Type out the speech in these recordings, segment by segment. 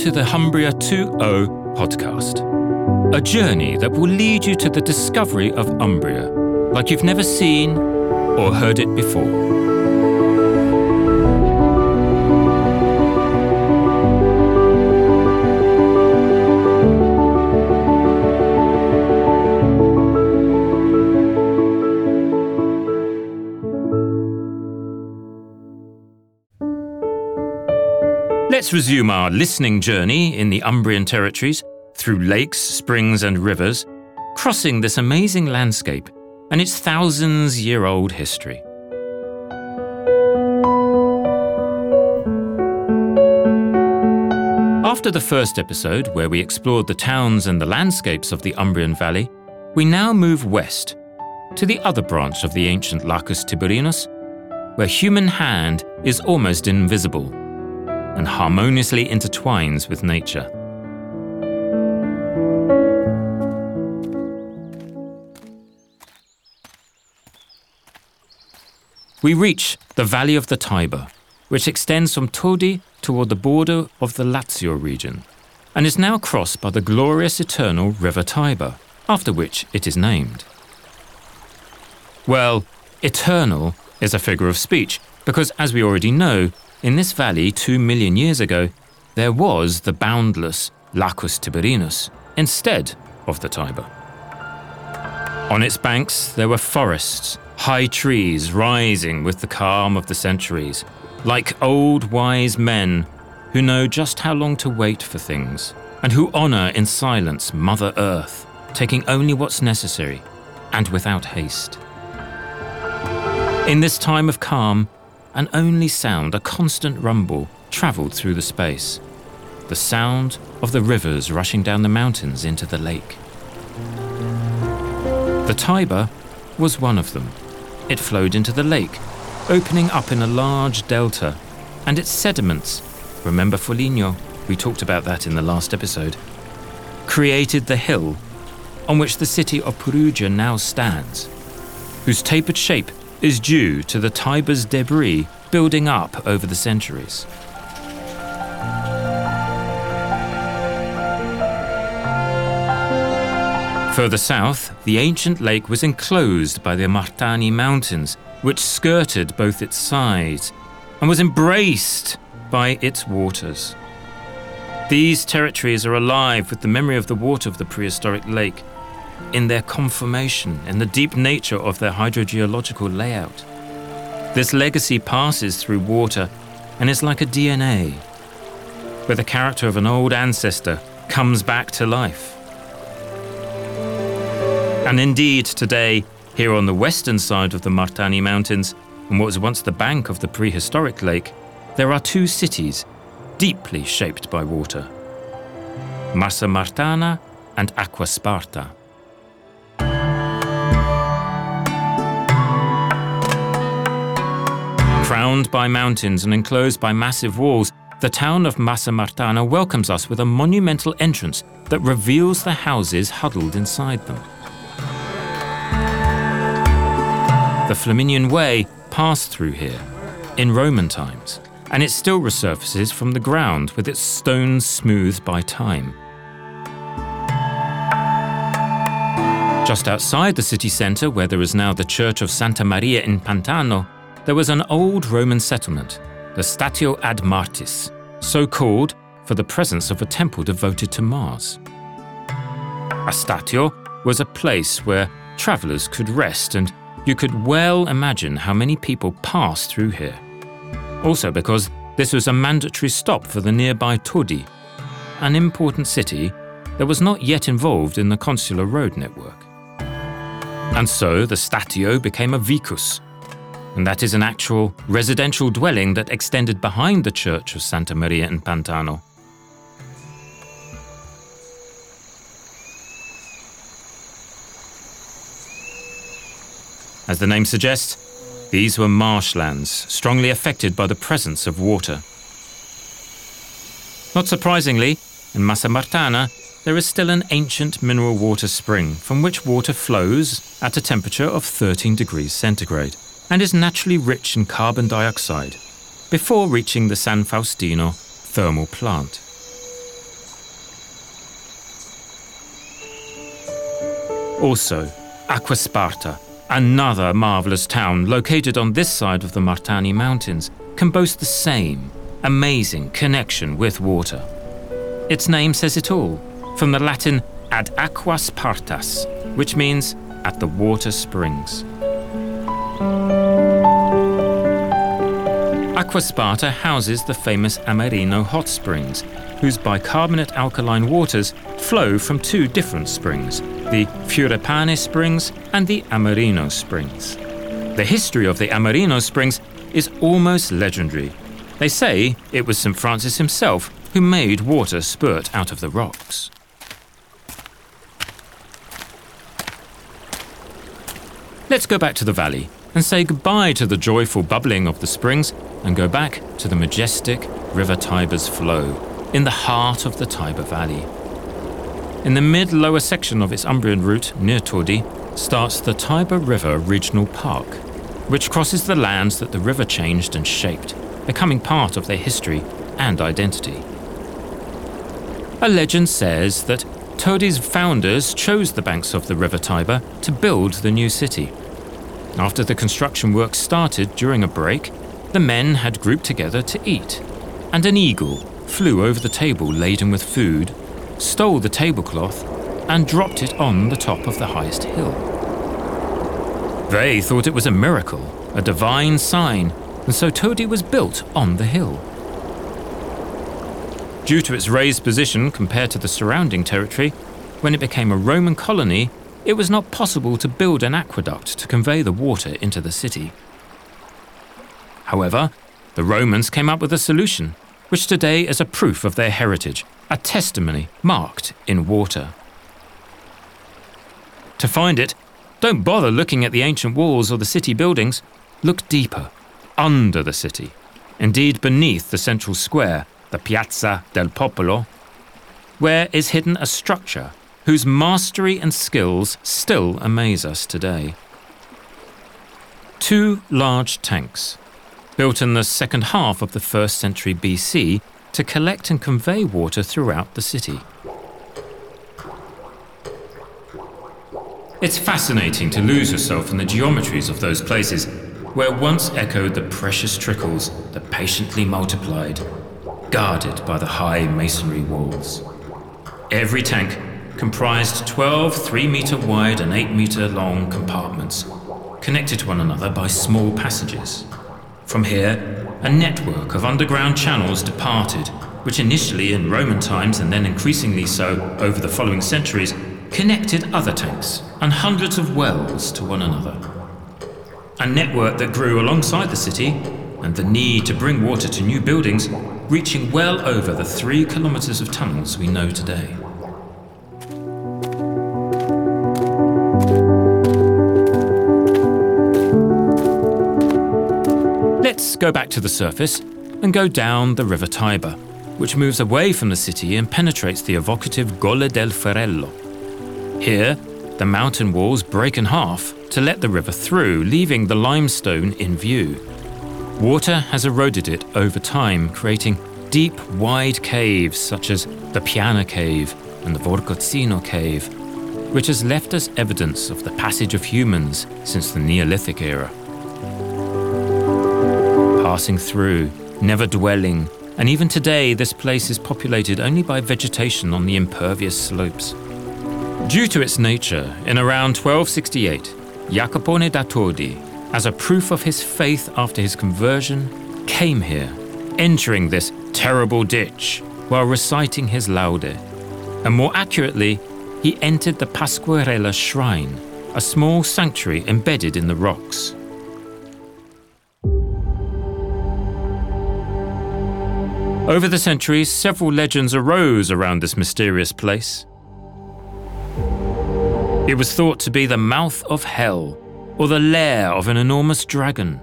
to the Humbria 2.0 podcast, a journey that will lead you to the discovery of Umbria like you've never seen or heard it before. Let's resume our listening journey in the Umbrian territories through lakes, springs, and rivers, crossing this amazing landscape and its thousands year old history. After the first episode, where we explored the towns and the landscapes of the Umbrian Valley, we now move west to the other branch of the ancient Lacus Tiberinus, where human hand is almost invisible and harmoniously intertwines with nature. We reach the valley of the Tiber, which extends from Todi toward the border of the Lazio region, and is now crossed by the glorious eternal River Tiber, after which it is named. Well, eternal is a figure of speech, because as we already know, in this valley, two million years ago, there was the boundless Lacus Tiberinus instead of the Tiber. On its banks, there were forests, high trees rising with the calm of the centuries, like old wise men who know just how long to wait for things, and who honour in silence Mother Earth, taking only what's necessary and without haste. In this time of calm, an only sound, a constant rumble, travelled through the space the sound of the rivers rushing down the mountains into the lake. The Tiber was one of them. It flowed into the lake, opening up in a large delta, and its sediments, remember Foligno, we talked about that in the last episode, created the hill on which the city of Perugia now stands, whose tapered shape is due to the Tiber's debris building up over the centuries. Further south, the ancient lake was enclosed by the Martani Mountains, which skirted both its sides and was embraced by its waters. These territories are alive with the memory of the water of the prehistoric lake, in their conformation and the deep nature of their hydrogeological layout. This legacy passes through water and is like a DNA, where the character of an old ancestor comes back to life. And indeed, today, here on the western side of the Martani Mountains, and what was once the bank of the prehistoric lake, there are two cities deeply shaped by water Massa Martana and Acquasparta. Crowned by mountains and enclosed by massive walls, the town of Massa Martana welcomes us with a monumental entrance that reveals the houses huddled inside them. The Flaminian Way passed through here in Roman times, and it still resurfaces from the ground with its stones smoothed by time. Just outside the city centre, where there is now the church of Santa Maria in Pantano, there was an old Roman settlement, the Statio ad Martis, so called for the presence of a temple devoted to Mars. A statio was a place where travellers could rest, and you could well imagine how many people passed through here. Also, because this was a mandatory stop for the nearby Todi, an important city that was not yet involved in the consular road network. And so the statio became a vicus, and that is an actual residential dwelling that extended behind the church of Santa Maria in Pantano. As the name suggests, these were marshlands, strongly affected by the presence of water. Not surprisingly, in Massa Martana, there is still an ancient mineral water spring from which water flows at a temperature of 13 degrees centigrade and is naturally rich in carbon dioxide before reaching the San Faustino thermal plant. Also, Acquasparta, another marvellous town located on this side of the Martani Mountains, can boast the same amazing connection with water. Its name says it all, from the Latin ad aquas partas, which means at the water springs. Acquasparta houses the famous Amerino hot springs, whose bicarbonate alkaline waters flow from two different springs, the Fiorepane springs and the Amerino springs. The history of the Amerino springs is almost legendary. They say it was St. Francis himself who made water spurt out of the rocks. Let's go back to the valley and say goodbye to the joyful bubbling of the springs and go back to the majestic River Tiber's flow in the heart of the Tiber Valley. In the mid lower section of its Umbrian route near Todi starts the Tiber River Regional Park, which crosses the lands that the river changed and shaped, becoming part of their history and identity. A legend says that Todi's founders chose the banks of the River Tiber to build the new city. After the construction work started during a break, the men had grouped together to eat, and an eagle flew over the table laden with food, stole the tablecloth, and dropped it on the top of the highest hill. They thought it was a miracle, a divine sign, and so Todi was built on the hill. Due to its raised position compared to the surrounding territory, when it became a Roman colony, it was not possible to build an aqueduct to convey the water into the city. However, the Romans came up with a solution, which today is a proof of their heritage, a testimony marked in water. To find it, don't bother looking at the ancient walls or the city buildings. Look deeper, under the city, indeed beneath the central square, the Piazza del Popolo, where is hidden a structure whose mastery and skills still amaze us today. Two large tanks, built in the second half of the first century BC to collect and convey water throughout the city. It's fascinating to lose yourself in the geometries of those places where once echoed the precious trickles that patiently multiplied guarded by the high masonry walls. Every tank comprised 12 3 metre wide and 8 metre long compartments, connected to one another by small passages. From here, a network of underground channels departed, which initially in Roman times and then increasingly so over the following centuries, connected other tanks and hundreds of wells to one another. A network that grew alongside the city and the need to bring water to new buildings reaching well over the three kilometres of tunnels we know today. Go back to the surface and go down the River Tiber, which moves away from the city and penetrates the evocative Colle del Forello. Here, the mountain walls break in half to let the river through, leaving the limestone in view. Water has eroded it over time, creating deep, wide caves such as the Piana Cave and the Vorgozzino Cave, which has left us evidence of the passage of humans since the Neolithic era. Passing through, never dwelling, and even today this place is populated only by vegetation on the impervious slopes. Due to its nature, in around 1268, Jacopone da Todi as a proof of his faith after his conversion, came here, entering this terrible ditch while reciting his laude. And more accurately, he entered the Pasquarella shrine, a small sanctuary embedded in the rocks. Over the centuries, several legends arose around this mysterious place. It was thought to be the mouth of hell, or the lair of an enormous dragon.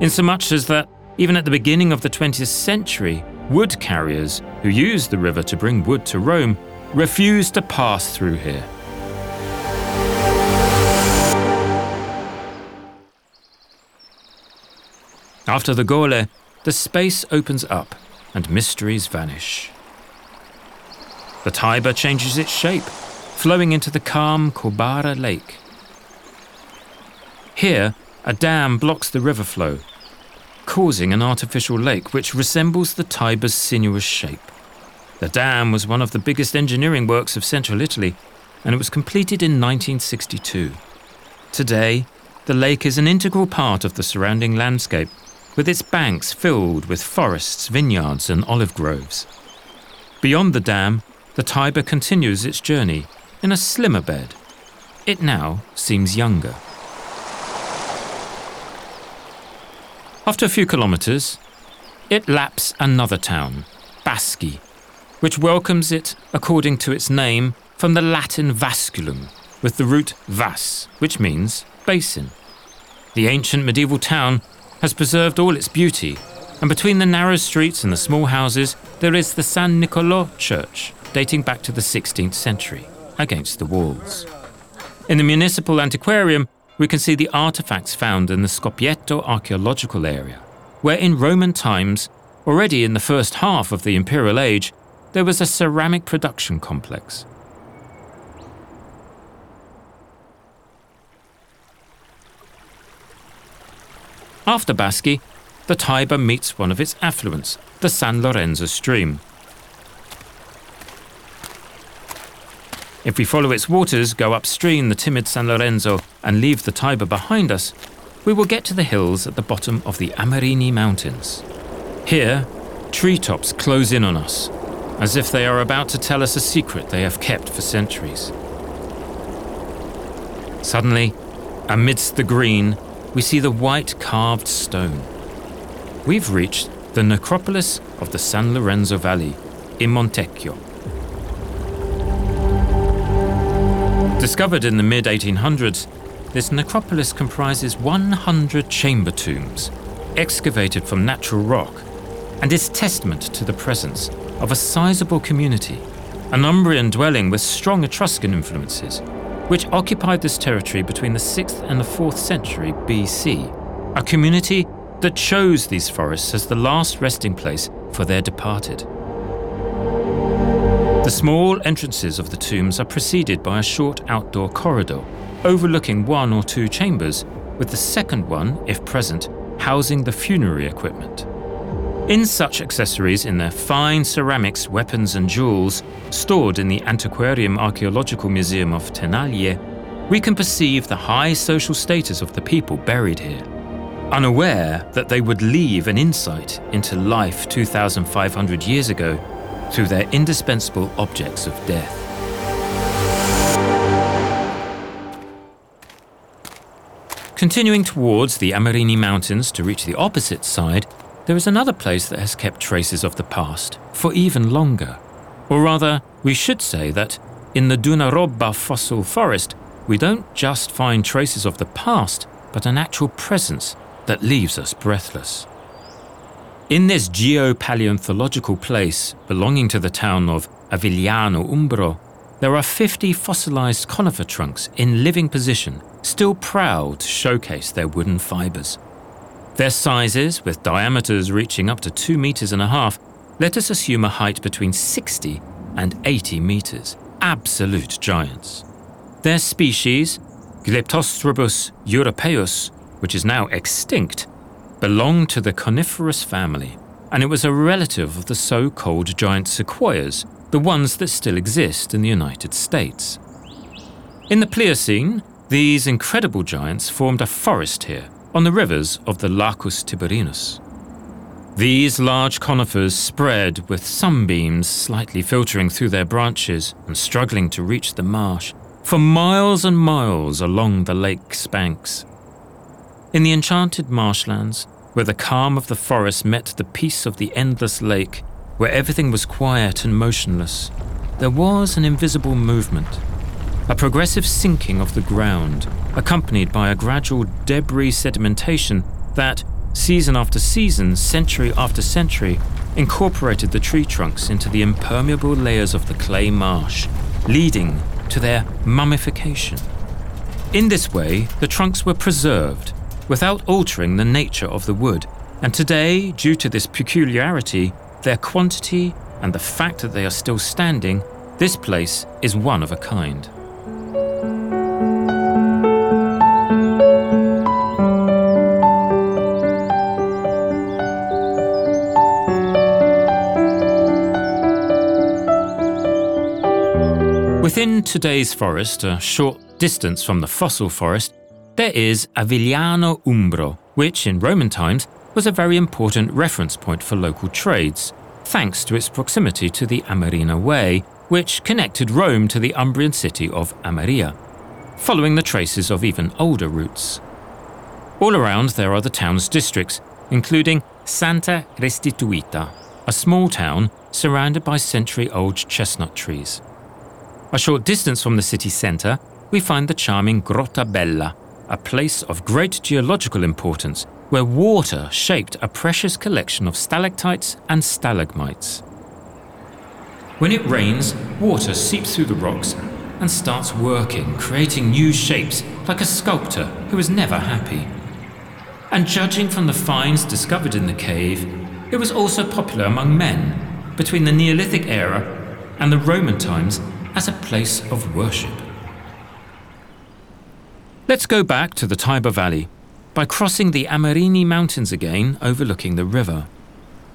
Insomuch as that, even at the beginning of the 20th century, wood carriers who used the river to bring wood to Rome refused to pass through here. After the Colle, the space opens up and mysteries vanish. The Tiber changes its shape, flowing into the calm Corbara Lake. Here, a dam blocks the river flow, causing an artificial lake which resembles the Tiber's sinuous shape. The dam was one of the biggest engineering works of central Italy, and it was completed in 1962. Today, the lake is an integral part of the surrounding landscape, with its banks filled with forests, vineyards, and olive groves. Beyond the dam, the Tiber continues its journey in a slimmer bed. It now seems younger. After a few kilometres, it laps another town, Baschi, which welcomes it according to its name from the Latin vasculum, with the root vas, which means basin. The ancient medieval town has preserved all its beauty, and between the narrow streets and the small houses, there is the San Niccolò church, dating back to the 16th century, against the walls. In the municipal antiquarium, we can see the artifacts found in the Scoppieto archaeological area, where in Roman times, already in the first half of the Imperial Age, there was a ceramic production complex. After Baschi, the Tiber meets one of its affluents, the San Lorenzo stream. If we follow its waters, go upstream the timid San Lorenzo, and leave the Tiber behind us, we will get to the hills at the bottom of the Amerini Mountains. Here, treetops close in on us, as if they are about to tell us a secret they have kept for centuries. Suddenly, amidst the green, we see the white carved stone. We've reached the necropolis of the San Lorenzo Valley in Montecchio. Discovered in the mid 1800s, this necropolis comprises 100 chamber tombs, excavated from natural rock, and is testament to the presence of a sizable community, an Umbrian dwelling with strong Etruscan influences, which occupied this territory between the 6th and the 4th century BC, a community that chose these forests as the last resting place for their departed. The small entrances of the tombs are preceded by a short outdoor corridor overlooking one or two chambers, with the second one, if present, housing the funerary equipment. In such accessories, in their fine ceramics, weapons, and jewels, stored in the Antiquarium Archaeological Museum of Tenaglie, we can perceive the high social status of the people buried here, unaware that they would leave an insight into life 2,500 years ago through their indispensable objects of death. Continuing towards the Amerini Mountains to reach the opposite side, there is another place that has kept traces of the past for even longer. Or rather, we should say that in the Dunarobba fossil forest, we don't just find traces of the past, but an actual presence that leaves us breathless. In this geopaleontological place belonging to the town of Avigliano Umbro, there are 50 fossilized conifer trunks in living position, still proud to showcase their wooden fibers. Their sizes, with diameters reaching up to 2 meters and a half, let us assume a height between 60 and 80 meters. Absolute giants. Their species, Glyptostrobus europaeus, which is now extinct, belonged to the coniferous family, and it was a relative of the so called giant sequoias, the ones that still exist in the United States. In the Pliocene, these incredible giants formed a forest here on the rivers of the Lacus Tiberinus. These large conifers spread with sunbeams slightly filtering through their branches and struggling to reach the marsh for miles and miles along the lake's banks. In the enchanted marshlands, where the calm of the forest met the peace of the endless lake, where everything was quiet and motionless, there was an invisible movement, a progressive sinking of the ground, accompanied by a gradual debris sedimentation that, season after season, century after century, incorporated the tree trunks into the impermeable layers of the clay marsh, leading to their mummification. In this way, the trunks were preserved without altering the nature of the wood. And today, due to this peculiarity, their quantity and the fact that they are still standing this place is one of a kind. Within today's forest, a short distance from the fossil forest, there is Avigliano Umbro, which in Roman times was a very important reference point for local trades, thanks to its proximity to the Amerina Way, which connected Rome to the Umbrian city of Ameria, following the traces of even older routes. All around there are the town's districts, including Santa Restituita, a small town surrounded by century old chestnut trees. A short distance from the city centre, we find the charming Grotta Bella, a place of great geological importance where water shaped a precious collection of stalactites and stalagmites. When it rains, water seeps through the rocks and starts working, creating new shapes like a sculptor who is never happy. And judging from the finds discovered in the cave, it was also popular among men between the Neolithic era and the Roman times as a place of worship. Let's go back to the Tiber Valley by crossing the Amerini Mountains again, overlooking the river.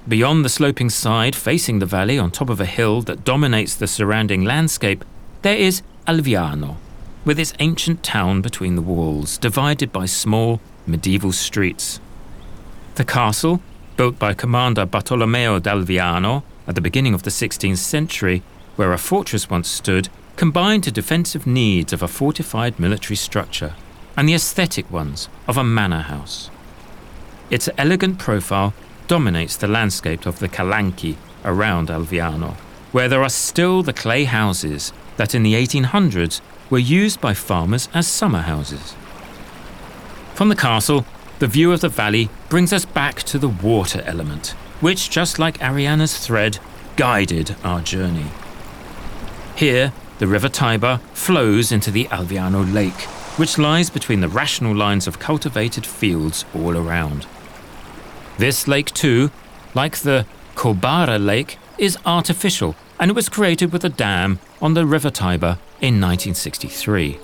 Beyond the sloping side facing the valley on top of a hill that dominates the surrounding landscape, there is Alviano, with its ancient town between the walls, divided by small medieval streets. The castle, built by Commander Bartolomeo d'Alviano at the beginning of the 16th century, where a fortress once stood, combined the defensive needs of a fortified military structure and the aesthetic ones of a manor house. Its elegant profile dominates the landscape of the Calanchi around Alviano, where there are still the clay houses that in the 1800s were used by farmers as summer houses. From the castle, the view of the valley brings us back to the water element, which, just like Arianna's thread, guided our journey. Here, the River Tiber flows into the Alviano Lake, which lies between the rational lines of cultivated fields all around. This lake, too, like the Corbara Lake, is artificial and it was created with a dam on the River Tiber in 1963.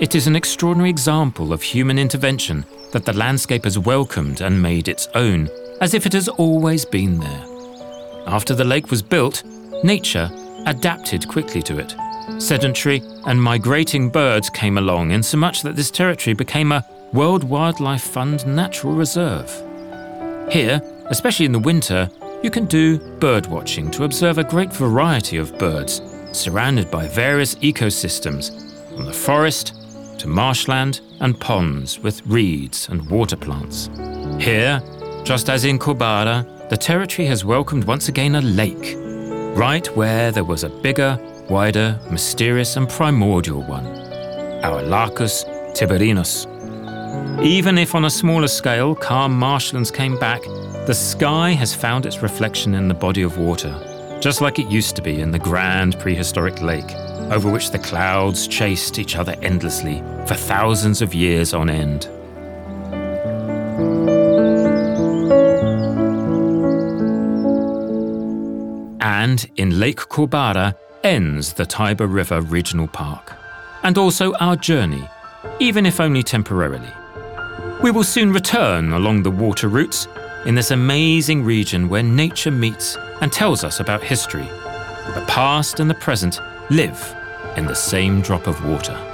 It is an extraordinary example of human intervention that the landscape has welcomed and made its own, as if it has always been there. After the lake was built, nature adapted quickly to it. Sedentary and migrating birds came along, insomuch that this territory became a World Wildlife Fund natural reserve. Here, especially in the winter, you can do bird watching to observe a great variety of birds, surrounded by various ecosystems, from the forest to marshland and ponds with reeds and water plants. Here, just as in Corbara, the territory has welcomed once again a lake, right where there was a bigger, wider, mysterious, and primordial one, our Lacus Tiberinus. Even if on a smaller scale calm marshlands came back, the sky has found its reflection in the body of water, just like it used to be in the grand prehistoric lake, over which the clouds chased each other endlessly for thousands of years on end. And in Lake Corbara ends the Tiber River Regional Park, and also our journey, even if only temporarily. We will soon return along the water routes in this amazing region where nature meets and tells us about history. The past and the present live in the same drop of water.